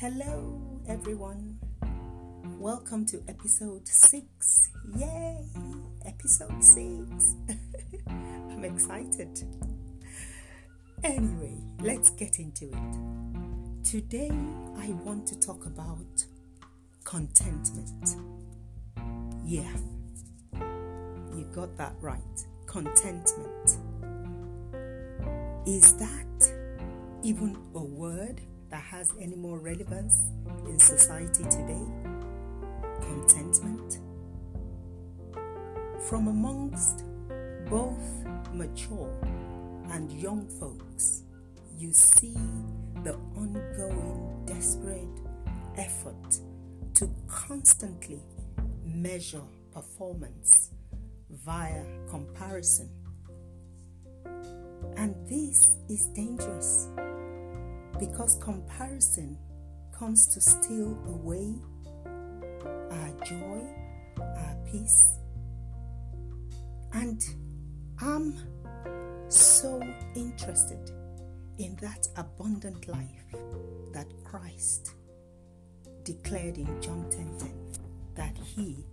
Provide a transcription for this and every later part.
Hello, everyone. Welcome to episode six. Yay! Episode six. I'm excited. Anyway, let's get into it. Today, I want to talk about contentment. Yeah, you got that right. Contentment. Is that even a word that has any more relevance in society today? Contentment. From amongst both mature and young folks, you see the ongoing desperate effort to constantly measure performance via comparison. And this is dangerous because comparison comes to steal away our joy, our peace. And I'm so interested in that abundant life that Christ declared in John 10:10 10, 10, that he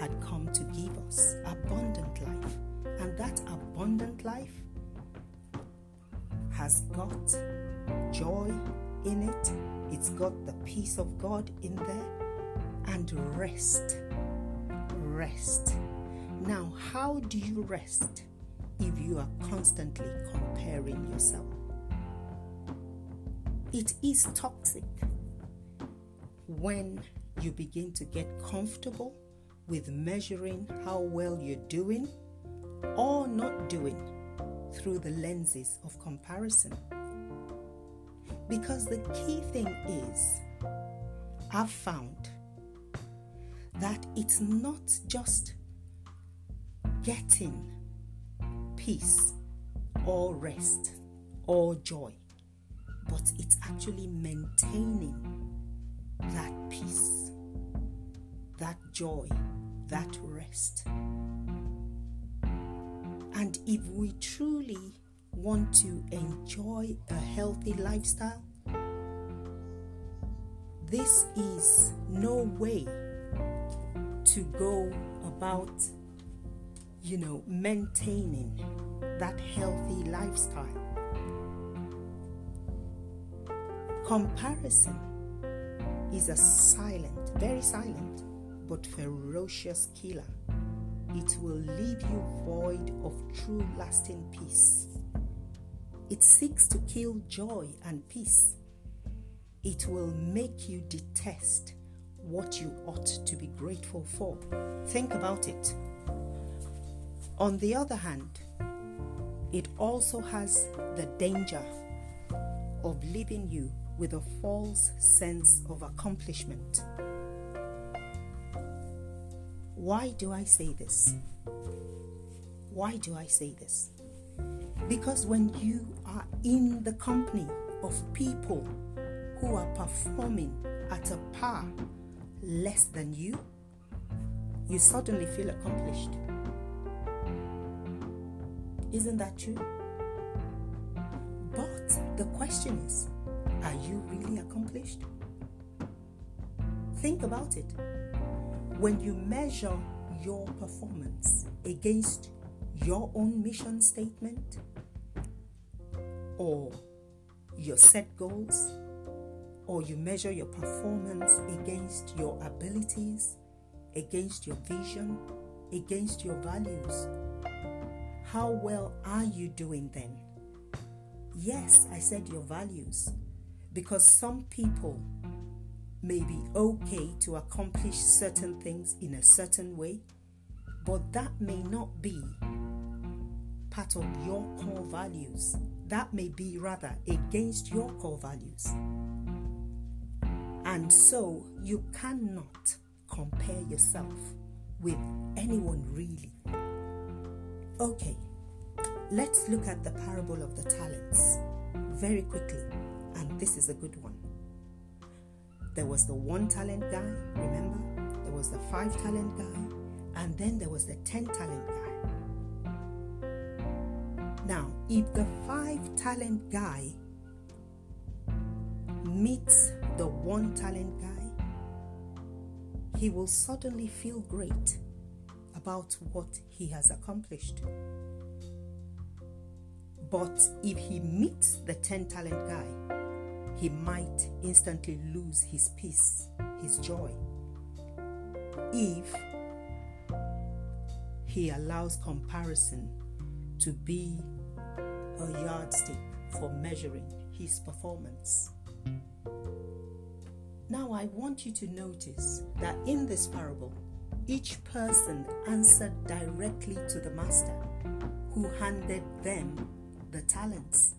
had come to give us abundant life. And that abundant life has got joy in it, it's got the peace of God in there, and rest. Rest. Now, how do you rest if you are constantly comparing yourself? It is toxic when you begin to get comfortable with measuring how well you're doing or not doing through the lenses of comparison. Because the key thing is, I've found that it's not just getting peace or rest or joy, but it's actually maintaining that peace, that joy, that rest. And if we truly want to enjoy a healthy lifestyle, this is no way to go about, you know, maintaining that healthy lifestyle. Comparison is a silent, very silent, but ferocious killer. It will leave you void of true lasting peace. It seeks to kill joy and peace. It will make you detest what you ought to be grateful for. Think about it. On the other hand, it also has the danger of leaving you with a false sense of accomplishment. Why do I say this? Why do I say this? Because when you are in the company of people who are performing at a par less than you, you suddenly feel accomplished. Isn't that true? But the question is are you really accomplished? Think about it. When you measure your performance against your own mission statement or your set goals, or you measure your performance against your abilities, against your vision, against your values, how well are you doing then? Yes, I said your values because some people may be okay to accomplish certain things in a certain way, but that may not be part of your core values. That may be rather against your core values. And so you cannot compare yourself with anyone really. Okay, let's look at the parable of the talents very quickly and this is a good one. There was the one talent guy, remember? There was the five talent guy, and then there was the ten talent guy. Now, if the five talent guy meets the one talent guy, he will suddenly feel great about what he has accomplished. But if he meets the 10 talent guy, he might instantly lose his peace, his joy. If he allows comparison to be a yardstick for measuring his performance. Now, I want you to notice that in this parable, each person answered directly to the master who handed them the talents.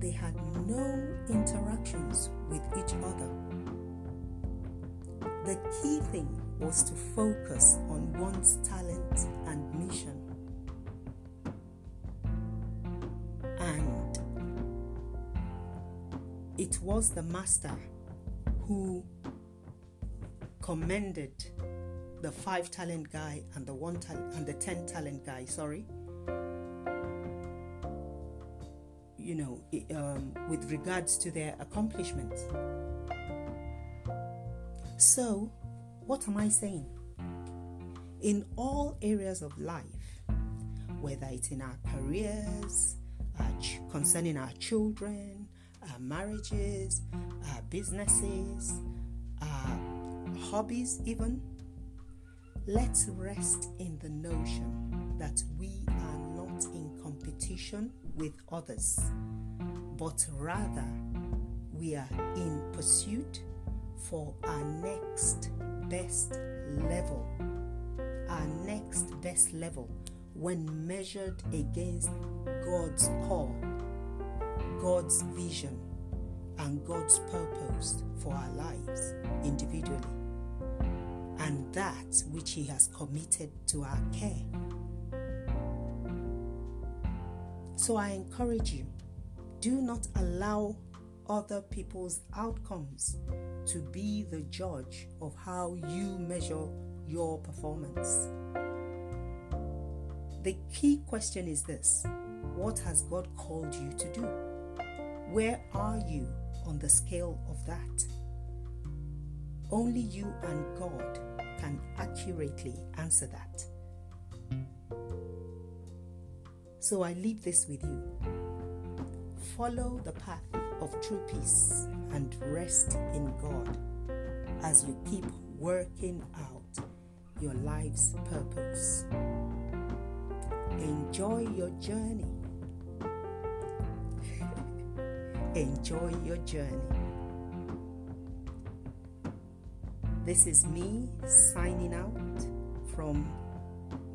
They had no interactions with each other. The key thing was to focus on one's talent and mission. And it was the master who commended the five talent guy and the one and the ten talent guy sorry you know um, with regards to their accomplishments so what am i saying? In all areas of life whether it's in our careers our ch- concerning our children our marriages our businesses our hobbies even Let's rest in the notion that we are not in competition with others, but rather we are in pursuit for our next best level. Our next best level when measured against God's call, God's vision, and God's purpose for our lives individually and that which He has committed to our care. So I encourage you do not allow other people's outcomes to be the judge of how you measure your performance. The key question is this What has God called you to do? Where are you on the scale of that? Only you and God can accurately answer that. So I leave this with you. Follow the path of true peace and rest in God as you keep working out your life's purpose. Enjoy your journey. Enjoy your journey. This is me signing out from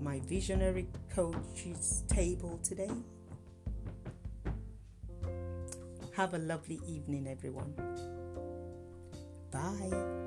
my visionary coach's table today. Have a lovely evening, everyone. Bye.